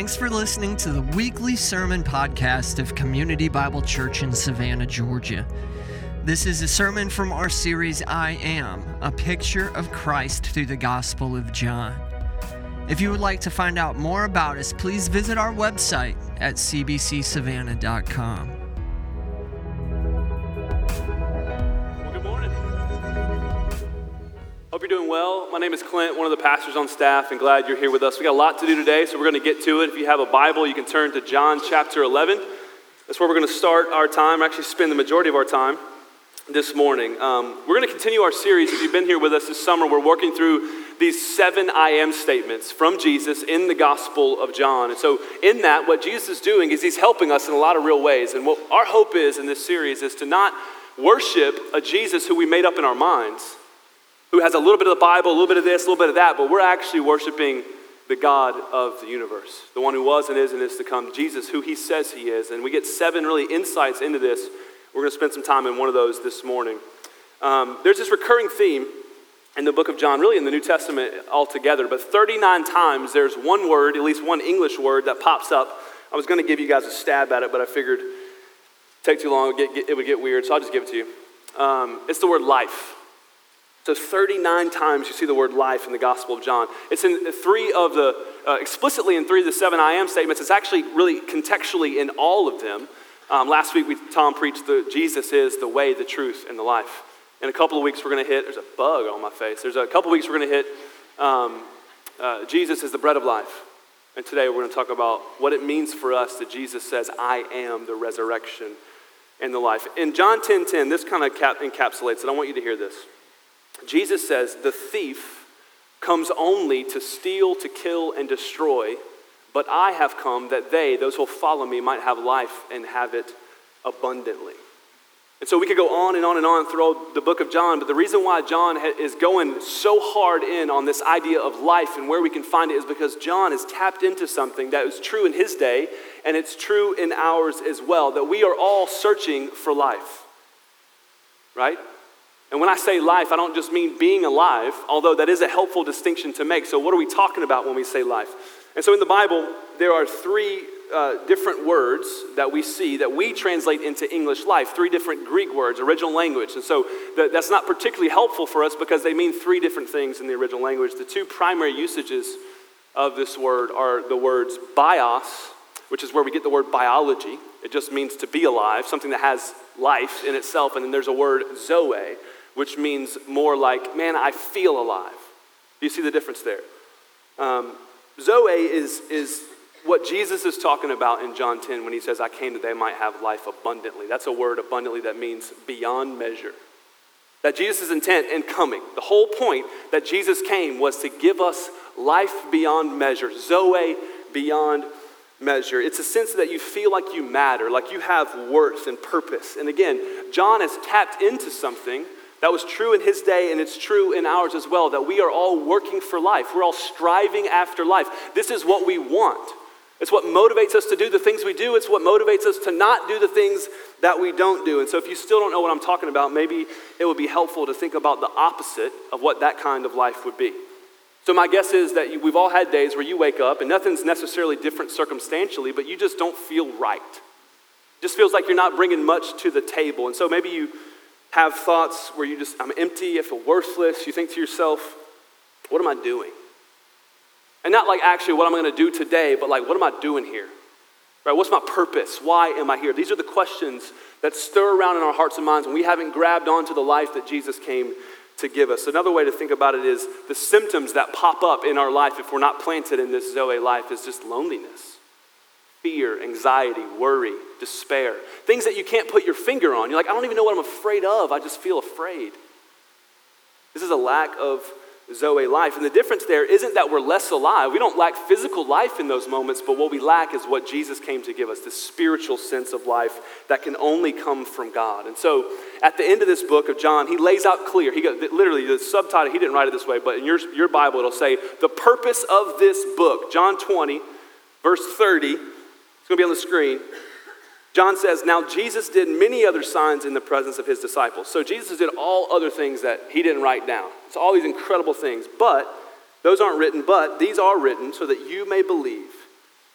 Thanks for listening to the weekly sermon podcast of Community Bible Church in Savannah, Georgia. This is a sermon from our series, I Am, a picture of Christ through the Gospel of John. If you would like to find out more about us, please visit our website at cbcsavannah.com. name is Clint, one of the pastors on staff, and glad you're here with us. We got a lot to do today, so we're going to get to it. If you have a Bible, you can turn to John chapter 11. That's where we're going to start our time, actually, spend the majority of our time this morning. Um, we're going to continue our series. If you've been here with us this summer, we're working through these seven I am statements from Jesus in the Gospel of John. And so, in that, what Jesus is doing is he's helping us in a lot of real ways. And what our hope is in this series is to not worship a Jesus who we made up in our minds, who has a little bit of the Bible, a little bit of this, a little bit of that, but we're actually worshiping the God of the universe, the one who was and is and is to come, Jesus, who he says he is. And we get seven really insights into this. We're going to spend some time in one of those this morning. Um, there's this recurring theme in the book of John, really in the New Testament altogether, but 39 times there's one word, at least one English word, that pops up. I was going to give you guys a stab at it, but I figured take too long, it would get, it would get weird, so I'll just give it to you. Um, it's the word life. So 39 times you see the word life in the Gospel of John. It's in three of the, uh, explicitly in three of the seven I am statements. It's actually really contextually in all of them. Um, last week, we, Tom preached that Jesus is the way, the truth, and the life. In a couple of weeks, we're going to hit, there's a bug on my face. There's a couple of weeks, we're going to hit um, uh, Jesus is the bread of life. And today, we're going to talk about what it means for us that Jesus says, I am the resurrection and the life. In John 10 10, this kind of cap- encapsulates it. I want you to hear this. Jesus says, The thief comes only to steal, to kill, and destroy, but I have come that they, those who follow me, might have life and have it abundantly. And so we could go on and on and on throughout the book of John, but the reason why John is going so hard in on this idea of life and where we can find it is because John has tapped into something that was true in his day and it's true in ours as well that we are all searching for life. Right? And when I say life, I don't just mean being alive, although that is a helpful distinction to make. So, what are we talking about when we say life? And so, in the Bible, there are three uh, different words that we see that we translate into English life, three different Greek words, original language. And so, the, that's not particularly helpful for us because they mean three different things in the original language. The two primary usages of this word are the words bios, which is where we get the word biology. It just means to be alive, something that has life in itself. And then there's a word zoe, which means more like, man, I feel alive. Do you see the difference there? Um, Zoe is, is what Jesus is talking about in John 10 when he says, I came that they might have life abundantly. That's a word, abundantly, that means beyond measure. That Jesus' intent in coming, the whole point that Jesus came was to give us life beyond measure, Zoe beyond measure. It's a sense that you feel like you matter, like you have worth and purpose. And again, John has tapped into something that was true in his day, and it's true in ours as well, that we are all working for life. We're all striving after life. This is what we want. It's what motivates us to do the things we do. It's what motivates us to not do the things that we don't do. And so, if you still don't know what I'm talking about, maybe it would be helpful to think about the opposite of what that kind of life would be. So, my guess is that we've all had days where you wake up and nothing's necessarily different circumstantially, but you just don't feel right. Just feels like you're not bringing much to the table. And so, maybe you have thoughts where you just, I'm empty, I feel worthless. You think to yourself, what am I doing? And not like actually what I'm going to do today, but like, what am I doing here? Right? What's my purpose? Why am I here? These are the questions that stir around in our hearts and minds when we haven't grabbed onto the life that Jesus came to give us. Another way to think about it is the symptoms that pop up in our life if we're not planted in this Zoe life is just loneliness fear, anxiety, worry, despair. Things that you can't put your finger on. You're like, I don't even know what I'm afraid of. I just feel afraid. This is a lack of Zoe life. And the difference there isn't that we're less alive. We don't lack physical life in those moments, but what we lack is what Jesus came to give us this spiritual sense of life that can only come from God. And so at the end of this book of John, he lays out clear. He got, literally, the subtitle, he didn't write it this way, but in your, your Bible, it'll say, The purpose of this book, John 20, verse 30 going to be on the screen. John says, Now Jesus did many other signs in the presence of his disciples. So Jesus did all other things that he didn't write down. It's all these incredible things. But those aren't written, but these are written so that you may believe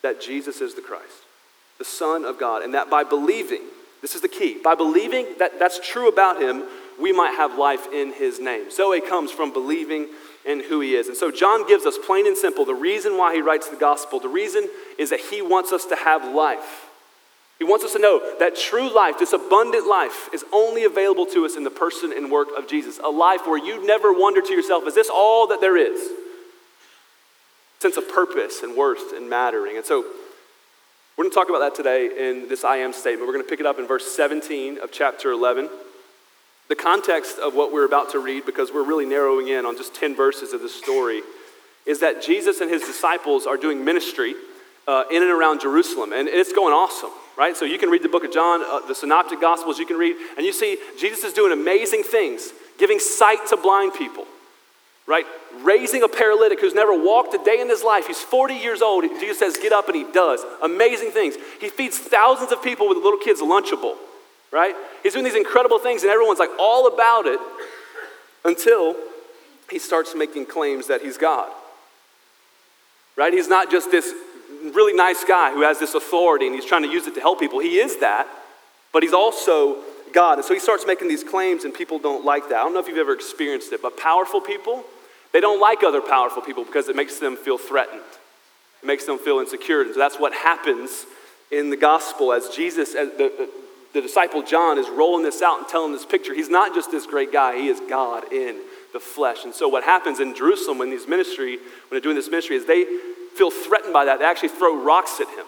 that Jesus is the Christ, the Son of God, and that by believing, this is the key, by believing that that's true about him, we might have life in his name. Zoe comes from believing in who he is. And so John gives us plain and simple the reason why he writes the gospel. The reason is that he wants us to have life. He wants us to know that true life, this abundant life, is only available to us in the person and work of Jesus. A life where you never wonder to yourself, is this all that there is? Sense of purpose and worth and mattering. And so we're going to talk about that today in this I am statement. We're going to pick it up in verse 17 of chapter 11. The context of what we're about to read, because we're really narrowing in on just 10 verses of this story, is that Jesus and his disciples are doing ministry uh, in and around Jerusalem, and it's going awesome, right? So you can read the book of John, uh, the Synoptic Gospels, you can read, and you see Jesus is doing amazing things, giving sight to blind people, right? Raising a paralytic who's never walked a day in his life. He's 40 years old. Jesus says, Get up, and he does. Amazing things. He feeds thousands of people with little kids' Lunchable right? He's doing these incredible things, and everyone's like all about it until he starts making claims that he's God. Right? He's not just this really nice guy who has this authority and he's trying to use it to help people. He is that, but he's also God. And so he starts making these claims, and people don't like that. I don't know if you've ever experienced it, but powerful people, they don't like other powerful people because it makes them feel threatened. It makes them feel insecure. And so that's what happens in the gospel as Jesus, as the, the disciple John is rolling this out and telling this picture. He's not just this great guy, he is God in the flesh. And so, what happens in Jerusalem when these ministry, when they're doing this ministry, is they feel threatened by that. They actually throw rocks at him.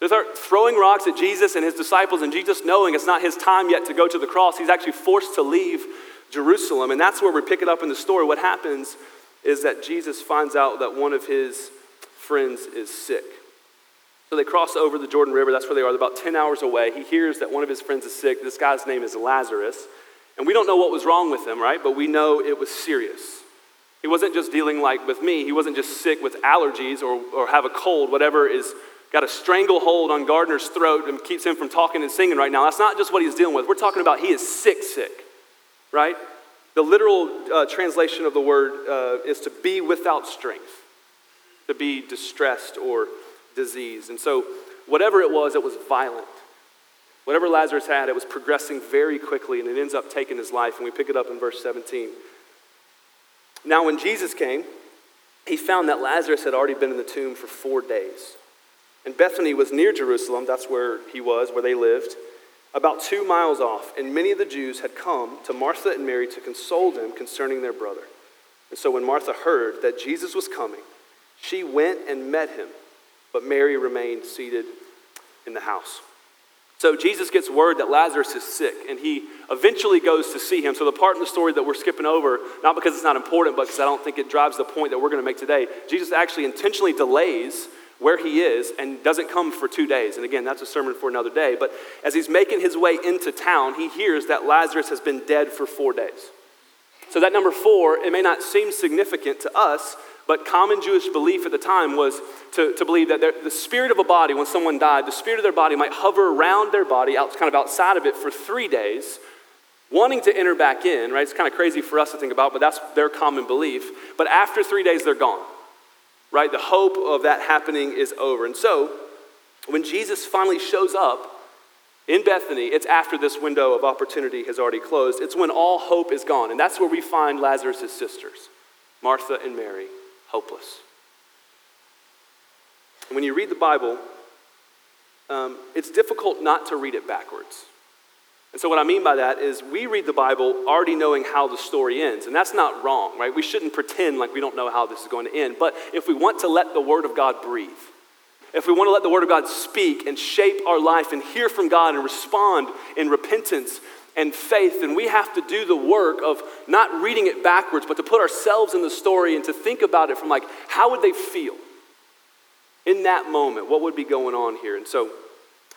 They start throwing rocks at Jesus and his disciples, and Jesus, knowing it's not his time yet to go to the cross, he's actually forced to leave Jerusalem. And that's where we pick it up in the story. What happens is that Jesus finds out that one of his friends is sick. So they cross over the Jordan River. That's where they are. They're about 10 hours away. He hears that one of his friends is sick. This guy's name is Lazarus. And we don't know what was wrong with him, right? But we know it was serious. He wasn't just dealing like with me. He wasn't just sick with allergies or, or have a cold, whatever is got a stranglehold on Gardner's throat and keeps him from talking and singing right now. That's not just what he's dealing with. We're talking about he is sick, sick, right? The literal uh, translation of the word uh, is to be without strength, to be distressed or disease. And so, whatever it was, it was violent. Whatever Lazarus had, it was progressing very quickly, and it ends up taking his life. And we pick it up in verse 17. Now, when Jesus came, he found that Lazarus had already been in the tomb for four days. And Bethany was near Jerusalem, that's where he was, where they lived, about two miles off. And many of the Jews had come to Martha and Mary to console them concerning their brother. And so when Martha heard that Jesus was coming, she went and met him but Mary remained seated in the house. So Jesus gets word that Lazarus is sick, and he eventually goes to see him. So the part in the story that we're skipping over, not because it's not important, but because I don't think it drives the point that we're going to make today, Jesus actually intentionally delays where he is and doesn't come for two days. And again, that's a sermon for another day. But as he's making his way into town, he hears that Lazarus has been dead for four days. So that number four, it may not seem significant to us, but common Jewish belief at the time was to, to believe that the spirit of a body, when someone died, the spirit of their body might hover around their body, out, kind of outside of it for three days, wanting to enter back in, right? It's kind of crazy for us to think about, but that's their common belief. But after three days, they're gone, right? The hope of that happening is over. And so, when Jesus finally shows up in Bethany, it's after this window of opportunity has already closed. It's when all hope is gone. And that's where we find Lazarus' sisters, Martha and Mary, hopeless. And when you read the Bible, um, it's difficult not to read it backwards. And so, what I mean by that is we read the Bible already knowing how the story ends. And that's not wrong, right? We shouldn't pretend like we don't know how this is going to end. But if we want to let the Word of God breathe, if we want to let the Word of God speak and shape our life and hear from God and respond in repentance and faith, then we have to do the work of not reading it backwards, but to put ourselves in the story and to think about it from like, how would they feel? in that moment, what would be going on here? And so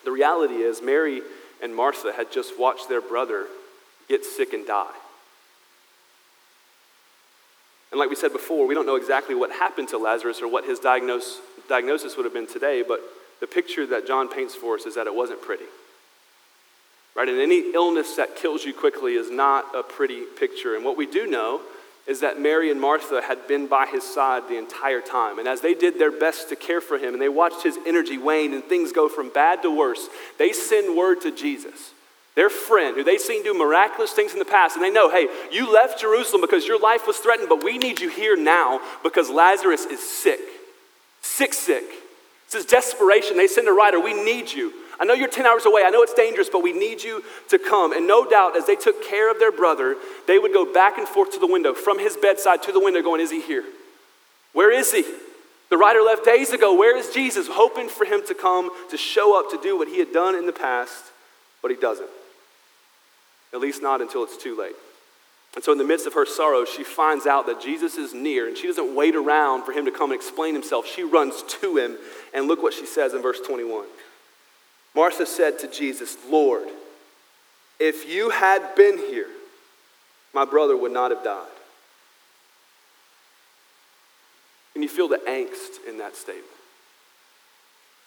the reality is, Mary and Martha had just watched their brother get sick and die. And like we said before, we don't know exactly what happened to Lazarus or what his diagnose, diagnosis would have been today, but the picture that John paints for us is that it wasn't pretty. Right? And any illness that kills you quickly is not a pretty picture. And what we do know is that Mary and Martha had been by his side the entire time. And as they did their best to care for him and they watched his energy wane and things go from bad to worse, they send word to Jesus, their friend, who they've seen do miraculous things in the past. And they know, hey, you left Jerusalem because your life was threatened, but we need you here now because Lazarus is sick. Sick, sick. This is desperation. They send a rider, we need you. I know you're 10 hours away. I know it's dangerous, but we need you to come. And no doubt, as they took care of their brother, they would go back and forth to the window, from his bedside to the window, going, Is he here? Where is he? The rider left days ago. Where is Jesus? Hoping for him to come to show up to do what he had done in the past, but he doesn't. At least not until it's too late. And so, in the midst of her sorrow, she finds out that Jesus is near, and she doesn't wait around for him to come and explain himself. She runs to him, and look what she says in verse 21. Martha said to Jesus, Lord, if you had been here, my brother would not have died. Can you feel the angst in that statement?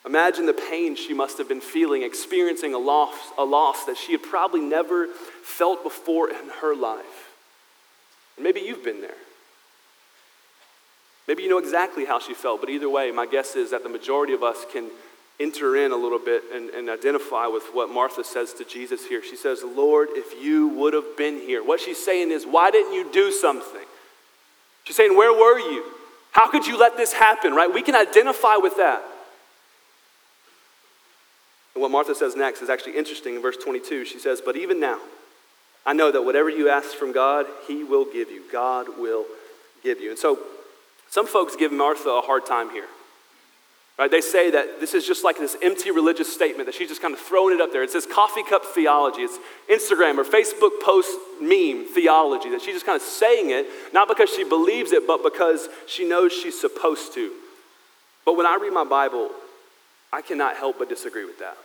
Imagine the pain she must have been feeling, experiencing a loss, a loss that she had probably never felt before in her life. And maybe you've been there. Maybe you know exactly how she felt, but either way, my guess is that the majority of us can enter in a little bit and, and, identify with what Martha says to Jesus here. She says, Lord, if you would have been here. What she's saying is, why didn't you do something? She's saying, where were you? How could you let this happen, right? We can identify with that. And what Martha says next is actually interesting in verse 22. She says, But even now, I know that whatever you ask from God, He will give you. God will give you. And so, some folks give Martha a hard time here. Right? They say that this is just like this empty religious statement that she's just kind of throwing it up there. It says coffee cup theology. It's Instagram or Facebook post meme theology that she's just kind of saying it, not because she believes it, but because she knows she's supposed to. But when I read my Bible, I cannot help but disagree with that.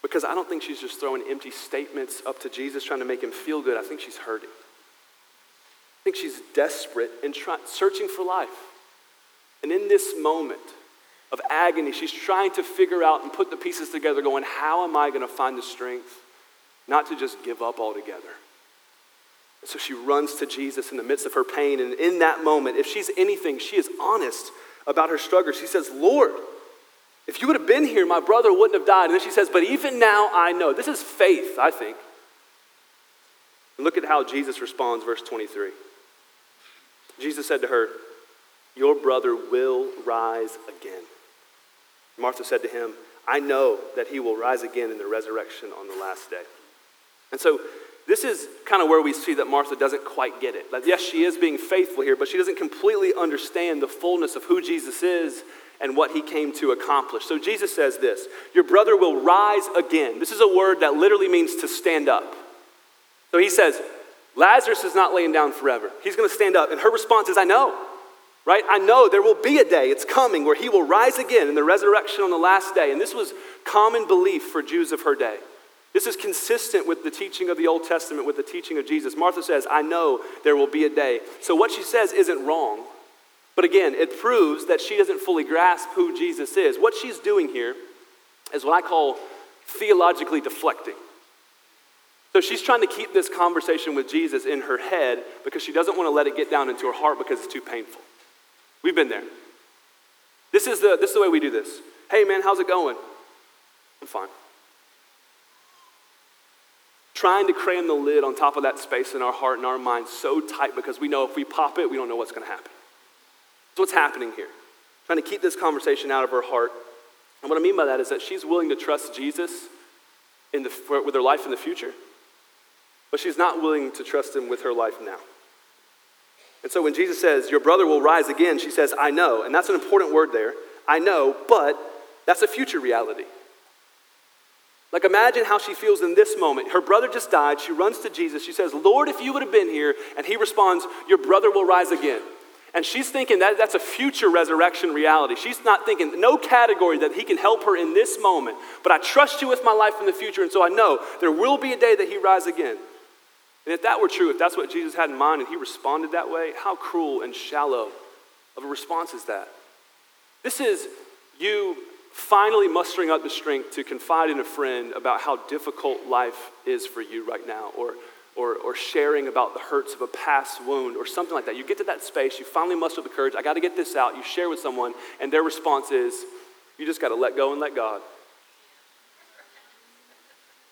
Because I don't think she's just throwing empty statements up to Jesus trying to make him feel good. I think she's hurting. I think she's desperate and try- searching for life. And in this moment, of agony. She's trying to figure out and put the pieces together, going, How am I going to find the strength not to just give up altogether? And so she runs to Jesus in the midst of her pain. And in that moment, if she's anything, she is honest about her struggle. She says, Lord, if you would have been here, my brother wouldn't have died. And then she says, But even now I know. This is faith, I think. And look at how Jesus responds, verse 23. Jesus said to her, Your brother will rise again. Martha said to him, I know that he will rise again in the resurrection on the last day. And so, this is kind of where we see that Martha doesn't quite get it. Like, yes, she is being faithful here, but she doesn't completely understand the fullness of who Jesus is and what he came to accomplish. So, Jesus says this Your brother will rise again. This is a word that literally means to stand up. So, he says, Lazarus is not laying down forever. He's going to stand up. And her response is, I know right? I know there will be a day, it's coming, where he will rise again in the resurrection on the last day. And this was common belief for Jews of her day. This is consistent with the teaching of the Old Testament, with the teaching of Jesus. Martha says, I know there will be a day. So what she says isn't wrong. But again, it proves that she doesn't fully grasp who Jesus is. What she's doing here is what I call theologically deflecting. So she's trying to keep this conversation with Jesus in her head because she doesn't want to let it get down into her heart because it's too painful. We've been there. This is the, this is the way we do this. Hey, man, how's it going? I'm fine. Trying to cram the lid on top of that space in our heart and our mind so tight because we know if we pop it, we don't know what's going to happen. That's what's happening here. Trying to keep this conversation out of her heart. And what I mean by that is that she's willing to trust Jesus in the, with her life in the future, but she's not willing to trust him with her life now. And so when Jesus says, Your brother will rise again, she says, I know. And that's an important word there. I know, but that's a future reality. Like, imagine how she feels in this moment. Her brother just died. She runs to Jesus. She says, Lord, if you would have been here. And he responds, Your brother will rise again. And she's thinking that that's a future resurrection reality. She's not thinking, no category that he can help her in this moment. But I trust you with my life in the future. And so I know there will be a day that he rise again. And if that were true, if that's what Jesus had in mind and he responded that way, how cruel and shallow of a response is that? This is you finally mustering up the strength to confide in a friend about how difficult life is for you right now, or or, or sharing about the hurts of a past wound or something like that. You get to that space, you finally muster the courage, I got to get this out. You share with someone, and their response is, you just got to let go and let God.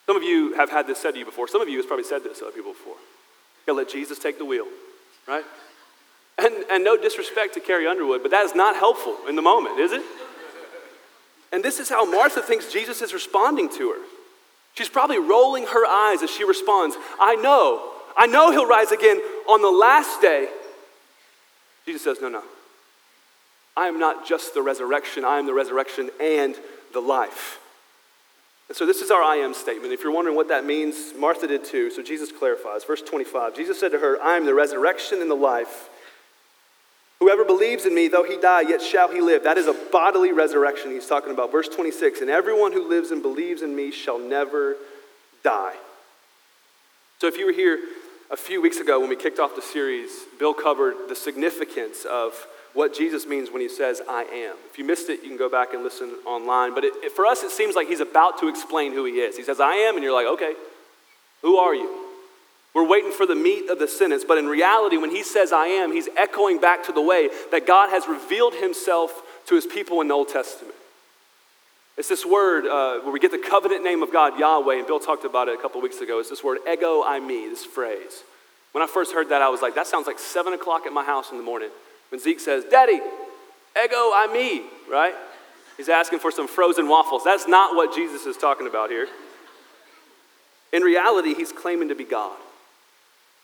Some of you have had this said to you before. Some of you has probably said this to other people before. You gotta let Jesus take the wheel, right? And, and no disrespect to Carrie Underwood, but that is not helpful in the moment, is it? And this is how Martha thinks Jesus is responding to her. She's probably rolling her eyes as she responds, I know, I know he'll rise again on the last day. Jesus says, No, no. I am not just the resurrection, I am the resurrection and the life. And so this is our I am statement. If you're wondering what that means, Martha did too. So Jesus clarifies. Verse 25 Jesus said to her, I am the resurrection and the life. Whoever believes in me, though he die, yet shall he live. That is a bodily resurrection he's talking about. Verse 26 And everyone who lives and believes in me shall never die. So if you were here a few weeks ago when we kicked off the series, Bill covered the significance of what Jesus means when he says, I am. If you missed it, you can go back and listen online. But it, it, for us, it seems like he's about to explain who he is. He says, I am, and you're like, okay, who are you? We're waiting for the meat of the sentence. But in reality, when he says, I am, he's echoing back to the way that God has revealed himself to his people in the Old Testament. It's this word uh, where we get the covenant name of God, Yahweh, and Bill talked about it a couple weeks ago. It's this word, ego eimi, this phrase. When I first heard that, I was like, that sounds like 7 o'clock at my house in the morning. When Zeke says, Daddy, Eggo I me, right? He's asking for some frozen waffles. That's not what Jesus is talking about here. In reality, he's claiming to be God,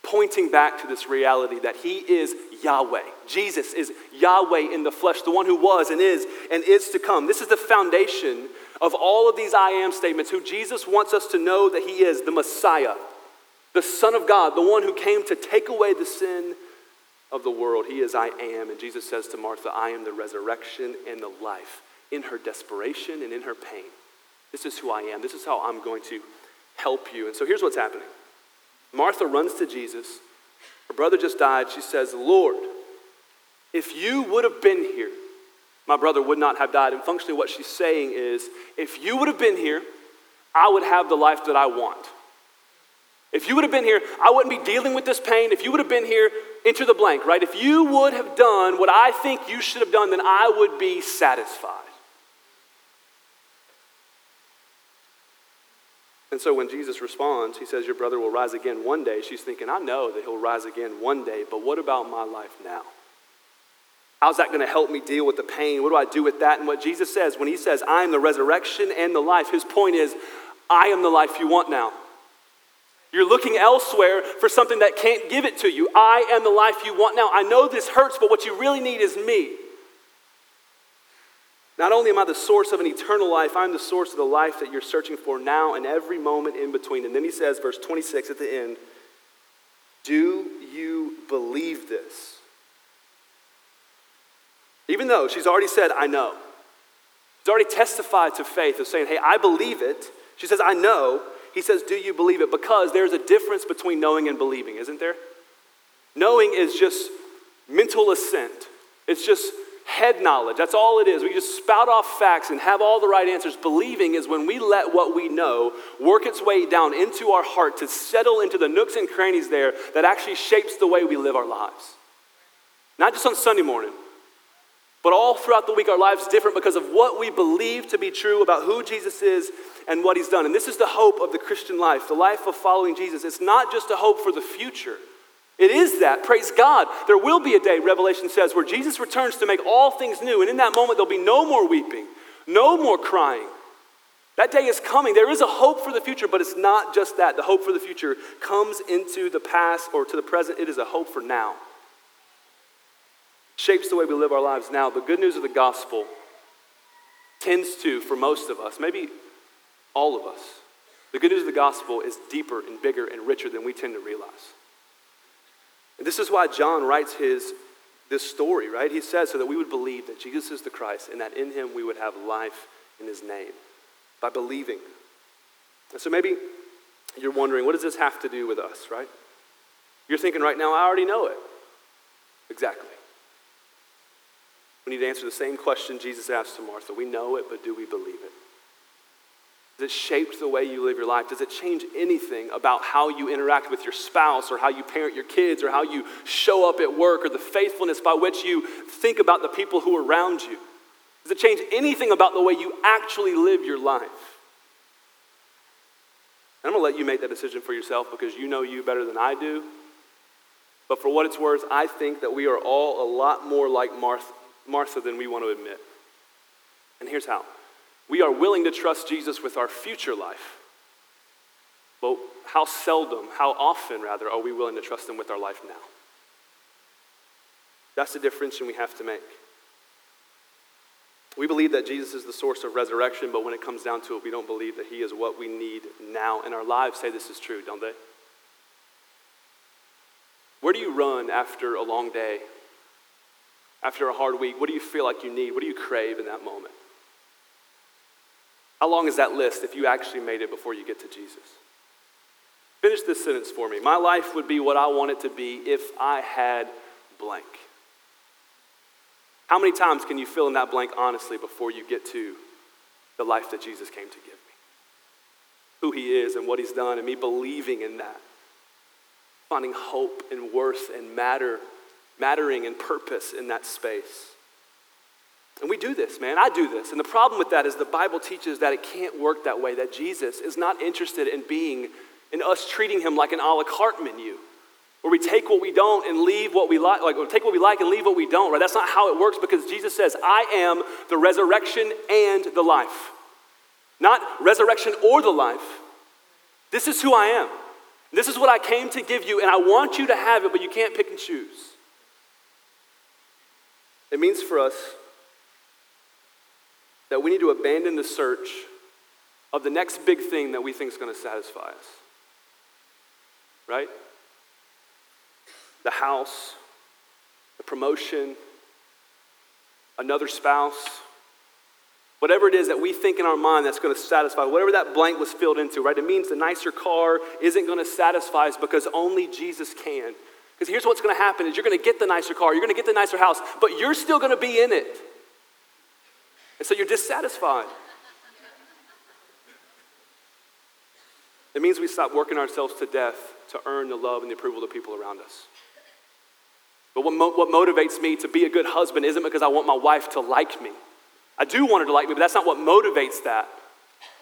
pointing back to this reality that he is Yahweh. Jesus is Yahweh in the flesh, the one who was and is and is to come. This is the foundation of all of these I am statements, who Jesus wants us to know that he is the Messiah, the Son of God, the one who came to take away the sin of the world. He is I am. And Jesus says to Martha, I am the resurrection and the life. In her desperation and in her pain, this is who I am. This is how I'm going to help you. And so here's what's happening Martha runs to Jesus. Her brother just died. She says, Lord, if you would have been here, my brother would not have died. And functionally, what she's saying is, if you would have been here, I would have the life that I want. If you would have been here, I wouldn't be dealing with this pain. If you would have been here, enter the blank, right? If you would have done what I think you should have done, then I would be satisfied. And so when Jesus responds, he says, Your brother will rise again one day. She's thinking, I know that he'll rise again one day, but what about my life now? How's that going to help me deal with the pain? What do I do with that? And what Jesus says, when he says, I am the resurrection and the life, his point is, I am the life you want now. You're looking elsewhere for something that can't give it to you. I am the life you want now. I know this hurts, but what you really need is me. Not only am I the source of an eternal life, I'm the source of the life that you're searching for now and every moment in between. And then he says, verse 26 at the end, Do you believe this? Even though she's already said, I know. She's already testified to faith of saying, Hey, I believe it. She says, I know. He says, Do you believe it? Because there's a difference between knowing and believing, isn't there? Knowing is just mental assent, it's just head knowledge. That's all it is. We just spout off facts and have all the right answers. Believing is when we let what we know work its way down into our heart to settle into the nooks and crannies there that actually shapes the way we live our lives. Not just on Sunday morning, but all throughout the week, our lives are different because of what we believe to be true about who Jesus is and what he's done. And this is the hope of the Christian life, the life of following Jesus. It's not just a hope for the future. It is that. Praise God. There will be a day, Revelation says, where Jesus returns to make all things new. And in that moment, there'll be no more weeping, no more crying. That day is coming. There is a hope for the future, but it's not just that. The hope for the future comes into the past or to the present. It is a hope for now. Shapes the way we live our lives now. The good news of the gospel tends to, for most of us, maybe all of us. The good news of the gospel is deeper and bigger and richer than we tend to realize. And this is why John writes his this story, right? He says so that we would believe that Jesus is the Christ and that in him we would have life in his name by believing. And so maybe you're wondering, what does this have to do with us, right? You're thinking right now, I already know it. Exactly. We need to answer the same question Jesus asked to Martha. We know it, but do we believe it? Has it shaped the way you live your life? Does it change anything about how you interact with your spouse or how you parent your kids or how you show up at work or the faithfulness by which you think about the people who are around you? Does it change anything about the way you actually live your life? I'm going to let you make that decision for yourself because you know you better than I do. But for what it's worth, I think that we are all a lot more like Martha, Martha than we want to admit. And here's how we are willing to trust Jesus with our future life. But how seldom, how often rather, are we willing to trust Him with our life now? That's the difference we have to make. We believe that Jesus is the source of resurrection, but when it comes down to it, we don't believe that He is what we need now. And our lives say this is true, don't they? Where do you run after a long day? After a hard week? What do you feel like you need? What do you crave in that moment? How long is that list if you actually made it before you get to Jesus? Finish this sentence for me. My life would be what I want it to be if I had blank. How many times can you fill in that blank honestly before you get to the life that Jesus came to give me? Who he is and what he's done, and me believing in that. Finding hope and worth and matter, mattering and purpose in that space. And we do this, man. I do this. And the problem with that is the Bible teaches that it can't work that way, that Jesus is not interested in being, in us treating him like an a la carte menu, where we take what we don't and leave what we like, like or take what we like and leave what we don't, right? That's not how it works because Jesus says, I am the resurrection and the life. Not resurrection or the life. This is who I am. This is what I came to give you, and I want you to have it, but you can't pick and choose. It means for us that we need to abandon the search of the next big thing that we think is going to satisfy us. Right? The house, the promotion, another spouse, whatever it is that we think in our mind that's going to satisfy, whatever that blank was filled into, right? It means the nicer car isn't going to satisfy us because only Jesus can. Because here's what's going to happen is you're going to get the nicer car, you're going to get the nicer house, but you're still going to be in it. And so you're dissatisfied. It means we stop working ourselves to death to earn the love and the approval of the people around us. But what, mo- what motivates me to be a good husband isn't because I want my wife to like me. I do want her to like me, but that's not what motivates that.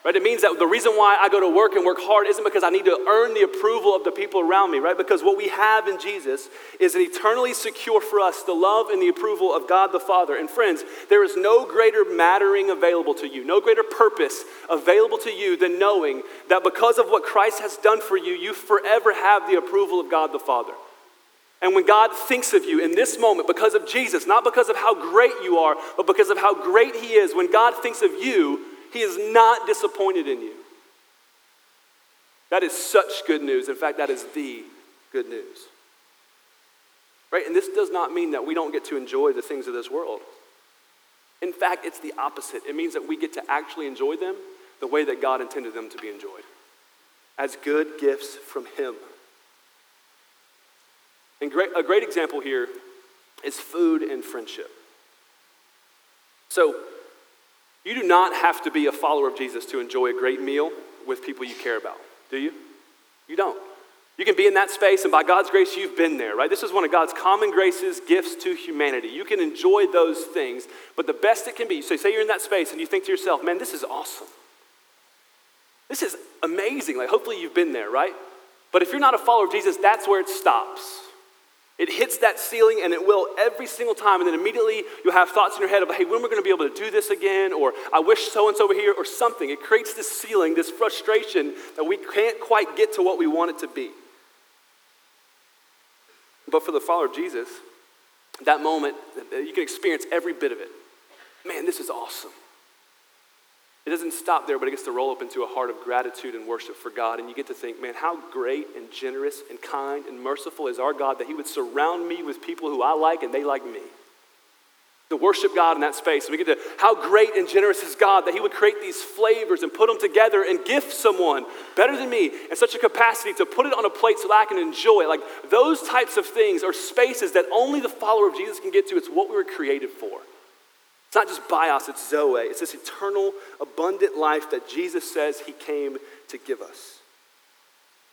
Right? It means that the reason why I go to work and work hard isn't because I need to earn the approval of the people around me, right? Because what we have in Jesus is an eternally secure for us the love and the approval of God the Father. And friends, there is no greater mattering available to you, no greater purpose available to you than knowing that because of what Christ has done for you, you forever have the approval of God the Father. And when God thinks of you in this moment, because of Jesus, not because of how great you are, but because of how great He is, when God thinks of you, he is not disappointed in you. That is such good news. In fact, that is the good news. Right? And this does not mean that we don't get to enjoy the things of this world. In fact, it's the opposite. It means that we get to actually enjoy them the way that God intended them to be enjoyed as good gifts from Him. And great, a great example here is food and friendship. So, you do not have to be a follower of Jesus to enjoy a great meal with people you care about, do you? You don't. You can be in that space, and by God's grace, you've been there, right? This is one of God's common graces, gifts to humanity. You can enjoy those things, but the best it can be, so say you're in that space and you think to yourself, man, this is awesome. This is amazing. Like, hopefully, you've been there, right? But if you're not a follower of Jesus, that's where it stops. It hits that ceiling and it will every single time. And then immediately you'll have thoughts in your head of, hey, when are we going to be able to do this again? Or I wish so and so were here, or something. It creates this ceiling, this frustration that we can't quite get to what we want it to be. But for the follower of Jesus, that moment, you can experience every bit of it. Man, this is awesome. It doesn't stop there, but it gets to roll up into a heart of gratitude and worship for God. And you get to think, man, how great and generous and kind and merciful is our God that He would surround me with people who I like and they like me. To worship God in that space. And we get to, how great and generous is God that He would create these flavors and put them together and gift someone better than me in such a capacity to put it on a plate so that I can enjoy it. Like those types of things are spaces that only the follower of Jesus can get to. It's what we were created for. Not just bios, it's Zoe. It's this eternal, abundant life that Jesus says he came to give us.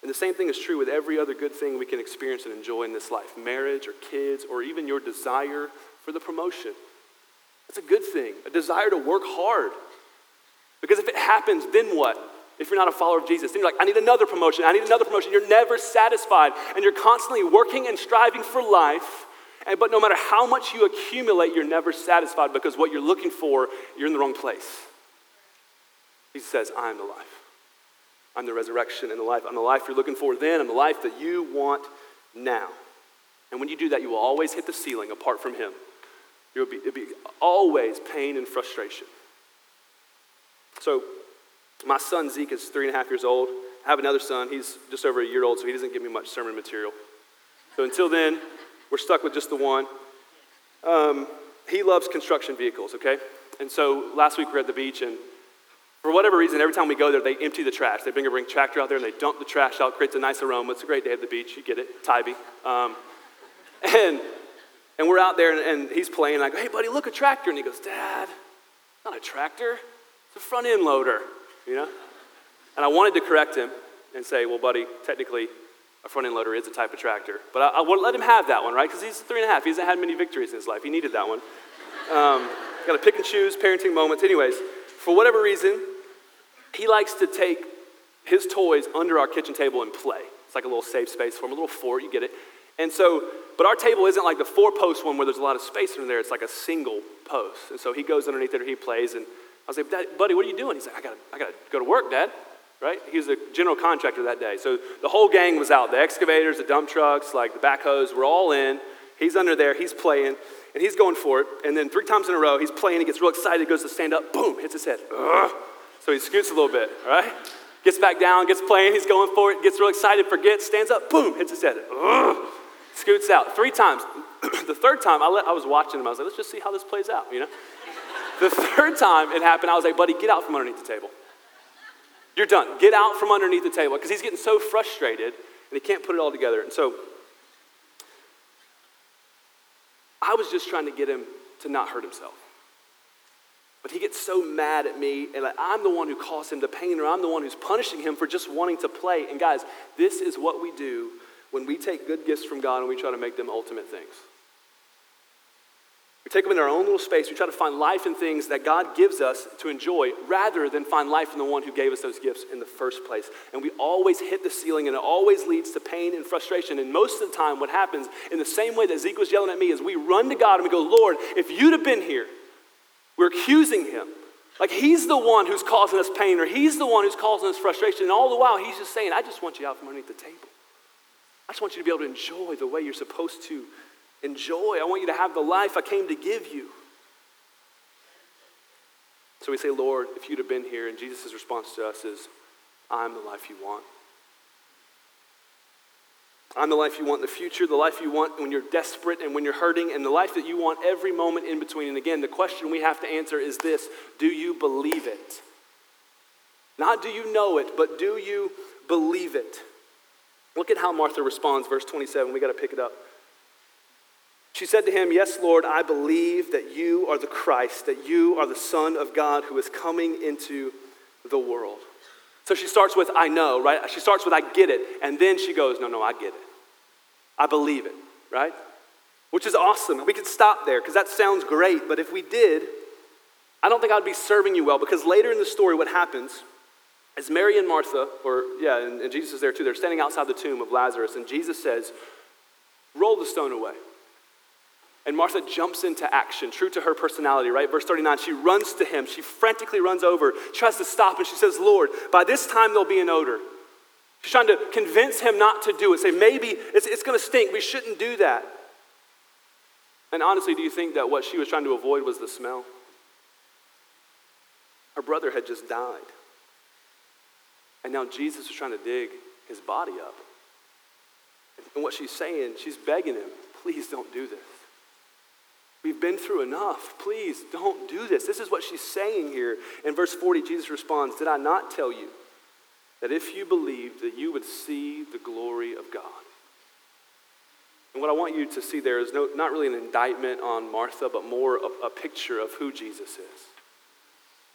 And the same thing is true with every other good thing we can experience and enjoy in this life marriage or kids or even your desire for the promotion. That's a good thing, a desire to work hard. Because if it happens, then what? If you're not a follower of Jesus, then you're like, I need another promotion, I need another promotion. You're never satisfied, and you're constantly working and striving for life. And, but no matter how much you accumulate, you're never satisfied because what you're looking for, you're in the wrong place. Jesus says, I am the life. I'm the resurrection and the life. I'm the life you're looking for then. I'm the life that you want now. And when you do that, you will always hit the ceiling apart from Him. It'll be, it'll be always pain and frustration. So, my son Zeke is three and a half years old. I have another son. He's just over a year old, so he doesn't give me much sermon material. So, until then, we're stuck with just the one. Um, he loves construction vehicles, okay? And so last week we were at the beach, and for whatever reason, every time we go there, they empty the trash. They bring a ring tractor out there and they dump the trash out. Creates a nice aroma. It's a great day at the beach. You get it, Tybee. Um, and and we're out there, and, and he's playing. And I go, "Hey, buddy, look, a tractor!" And he goes, "Dad, not a tractor. It's a front end loader." You know. And I wanted to correct him and say, "Well, buddy, technically, a front end loader is a type of tractor." But I, I want to let him have that one, right? Because he's three and a half. He hasn't had many victories in his life. He needed that one. Um, Got to pick and choose parenting moments. Anyways, for whatever reason, he likes to take his toys under our kitchen table and play. It's like a little safe space for him, a little fort, you get it. And so, but our table isn't like the four post one where there's a lot of space under there, it's like a single post. And so he goes underneath there, and he plays, and I was like, buddy, what are you doing? He's like, I gotta, I gotta go to work, Dad. Right? He was a general contractor that day. So the whole gang was out. The excavators, the dump trucks, like the backhoes, were all in. He's under there, he's playing, and he's going for it. And then three times in a row, he's playing, he gets real excited, goes to stand up, boom, hits his head. Ugh. So he scoots a little bit, right? Gets back down, gets playing, he's going for it, gets real excited, forgets, stands up, boom, hits his head. Ugh. Scoots out three times. the third time, I, let, I was watching him, I was like, let's just see how this plays out, you know? the third time it happened, I was like, buddy, get out from underneath the table. You're done. Get out from underneath the table because he's getting so frustrated and he can't put it all together. And so I was just trying to get him to not hurt himself. But he gets so mad at me, and like, I'm the one who caused him the pain, or I'm the one who's punishing him for just wanting to play. And guys, this is what we do when we take good gifts from God and we try to make them ultimate things. We take them in our own little space. We try to find life in things that God gives us to enjoy rather than find life in the one who gave us those gifts in the first place. And we always hit the ceiling and it always leads to pain and frustration. And most of the time, what happens in the same way that Zeke was yelling at me is we run to God and we go, Lord, if you'd have been here, we're accusing him. Like he's the one who's causing us pain or he's the one who's causing us frustration. And all the while, he's just saying, I just want you out from underneath the table. I just want you to be able to enjoy the way you're supposed to enjoy. I want you to have the life I came to give you. So we say, Lord, if you'd have been here, and Jesus' response to us is, I'm the life you want. I'm the life you want in the future, the life you want when you're desperate and when you're hurting, and the life that you want every moment in between. And again, the question we have to answer is this Do you believe it? Not do you know it, but do you believe it? Look at how Martha responds, verse 27. We got to pick it up. She said to him, Yes, Lord, I believe that you are the Christ, that you are the Son of God who is coming into the world. So she starts with, I know, right? She starts with, I get it. And then she goes, No, no, I get it. I believe it, right? Which is awesome. We could stop there because that sounds great. But if we did, I don't think I'd be serving you well because later in the story, what happens is Mary and Martha, or yeah, and, and Jesus is there too, they're standing outside the tomb of Lazarus. And Jesus says, Roll the stone away. And Martha jumps into action, true to her personality, right? Verse 39, she runs to him. She frantically runs over, tries to stop, and she says, Lord, by this time there'll be an odor. She's trying to convince him not to do it, say, maybe it's, it's going to stink. We shouldn't do that. And honestly, do you think that what she was trying to avoid was the smell? Her brother had just died. And now Jesus was trying to dig his body up. And what she's saying, she's begging him, please don't do this. We've been through enough. Please don't do this. This is what she's saying here. In verse 40, Jesus responds Did I not tell you that if you believed, that you would see the glory of God? And what I want you to see there is no, not really an indictment on Martha, but more a, a picture of who Jesus is.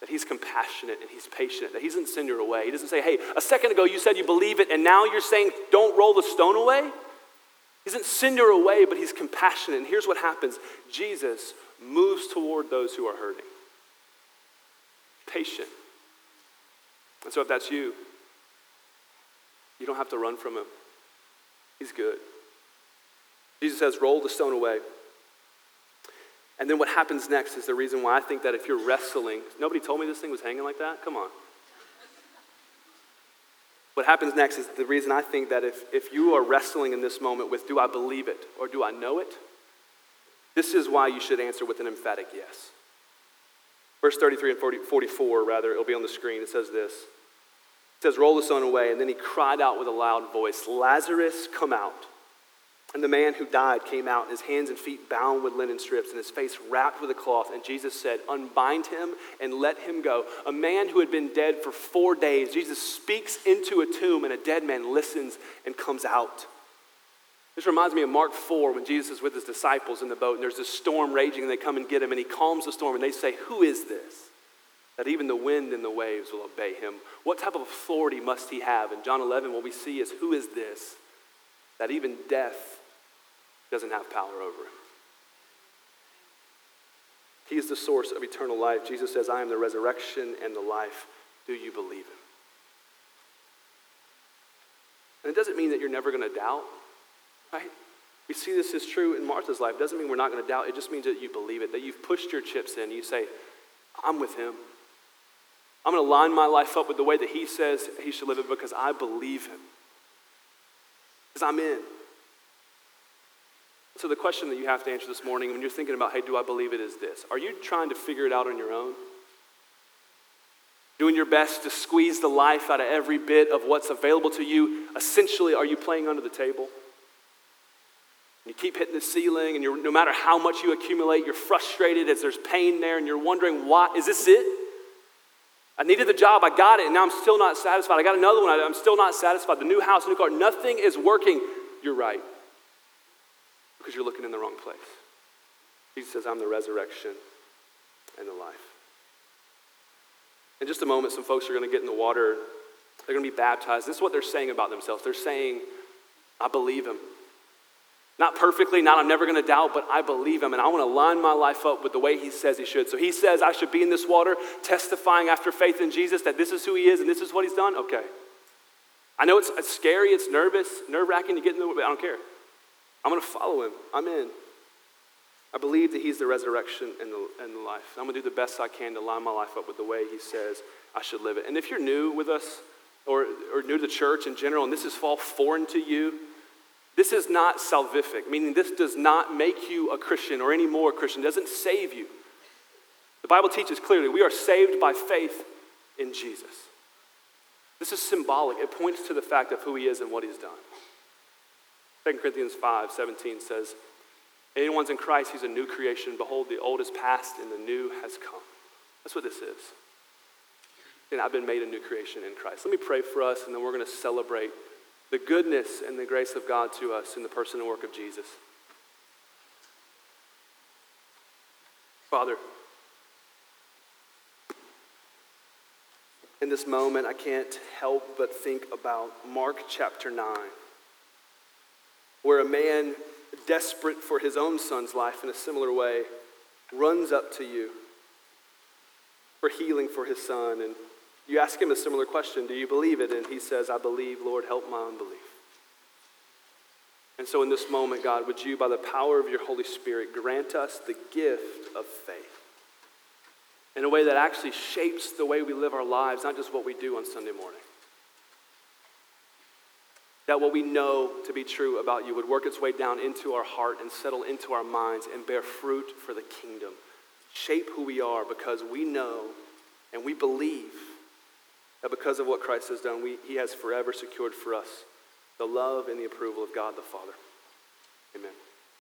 That he's compassionate and he's patient, that he doesn't send her away. He doesn't say, hey, a second ago you said you believe it, and now you're saying don't roll the stone away. He doesn't send her away, but he's compassionate. And here's what happens Jesus moves toward those who are hurting. Patient. And so if that's you, you don't have to run from him. He's good. Jesus says, roll the stone away. And then what happens next is the reason why I think that if you're wrestling, nobody told me this thing was hanging like that? Come on. What happens next is the reason I think that if, if you are wrestling in this moment with, do I believe it or do I know it? This is why you should answer with an emphatic yes. Verse 33 and 40, 44, rather, it'll be on the screen. It says this. It says, Roll the stone away. And then he cried out with a loud voice, Lazarus, come out. And the man who died came out, his hands and feet bound with linen strips, and his face wrapped with a cloth. And Jesus said, Unbind him and let him go. A man who had been dead for four days, Jesus speaks into a tomb, and a dead man listens and comes out. This reminds me of Mark 4 when Jesus is with his disciples in the boat, and there's this storm raging, and they come and get him, and he calms the storm, and they say, Who is this? That even the wind and the waves will obey him. What type of authority must he have? In John 11, what we see is, Who is this? That even death doesn't have power over him. He is the source of eternal life. Jesus says, I am the resurrection and the life. Do you believe him? And it doesn't mean that you're never going to doubt, right? We see this is true in Martha's life. It doesn't mean we're not going to doubt. It just means that you believe it, that you've pushed your chips in. You say, I'm with him. I'm going to line my life up with the way that he says he should live it because I believe him. Because I'm in. So, the question that you have to answer this morning when you're thinking about, hey, do I believe it, is this Are you trying to figure it out on your own? Doing your best to squeeze the life out of every bit of what's available to you? Essentially, are you playing under the table? You keep hitting the ceiling, and you're no matter how much you accumulate, you're frustrated as there's pain there, and you're wondering, why? Is this it? I needed the job, I got it, and now I'm still not satisfied. I got another one, I'm still not satisfied. The new house, new car, nothing is working. You're right because you're looking in the wrong place. Jesus says, I'm the resurrection and the life. In just a moment, some folks are going to get in the water. They're going to be baptized. This is what they're saying about themselves. They're saying, I believe him. Not perfectly, not I'm never going to doubt, but I believe him and I want to line my life up with the way he says he should. So he says I should be in this water testifying after faith in Jesus that this is who he is and this is what he's done. Okay. I know it's, scary, it's nervous, nerve wracking to get in the water, but I don't care. I'm going to follow him. I'm in. I believe that he's the resurrection and the, and the life. I'm going to do the best I can to line my life up with the way he says I should live it. And if you're new with us or, or new to the church in general and this is all foreign to you, this is not salvific, meaning this does not make you a Christian or any more a Christian, it doesn't save you. The Bible teaches clearly we are saved by faith in Jesus. This is symbolic. It points to the fact of who he is and what he's done. 2 Corinthians 5 17 says, Anyone's in Christ, he's a new creation. Behold, the old is past and the new has come. That's what this is. And I've been made a new creation in Christ. Let me pray for us, and then we're going to celebrate the goodness and the grace of God to us in the person and work of Jesus. Father, in this moment, I can't help but think about Mark chapter 9 where a man desperate for his own son's life in a similar way runs up to you for healing for his son. And you ask him a similar question Do you believe it? And he says, I believe, Lord, help my unbelief. And so, in this moment, God, would you, by the power of your Holy Spirit, grant us the gift of faith in a way that actually shapes the way we live our lives, not just what we do on Sunday morning? That what we know to be true about you would work its way down into our heart and settle into our minds and bear fruit for the kingdom. Shape who we are because we know and we believe that because of what Christ has done, we, he has forever secured for us the love and the approval of God the Father. Amen.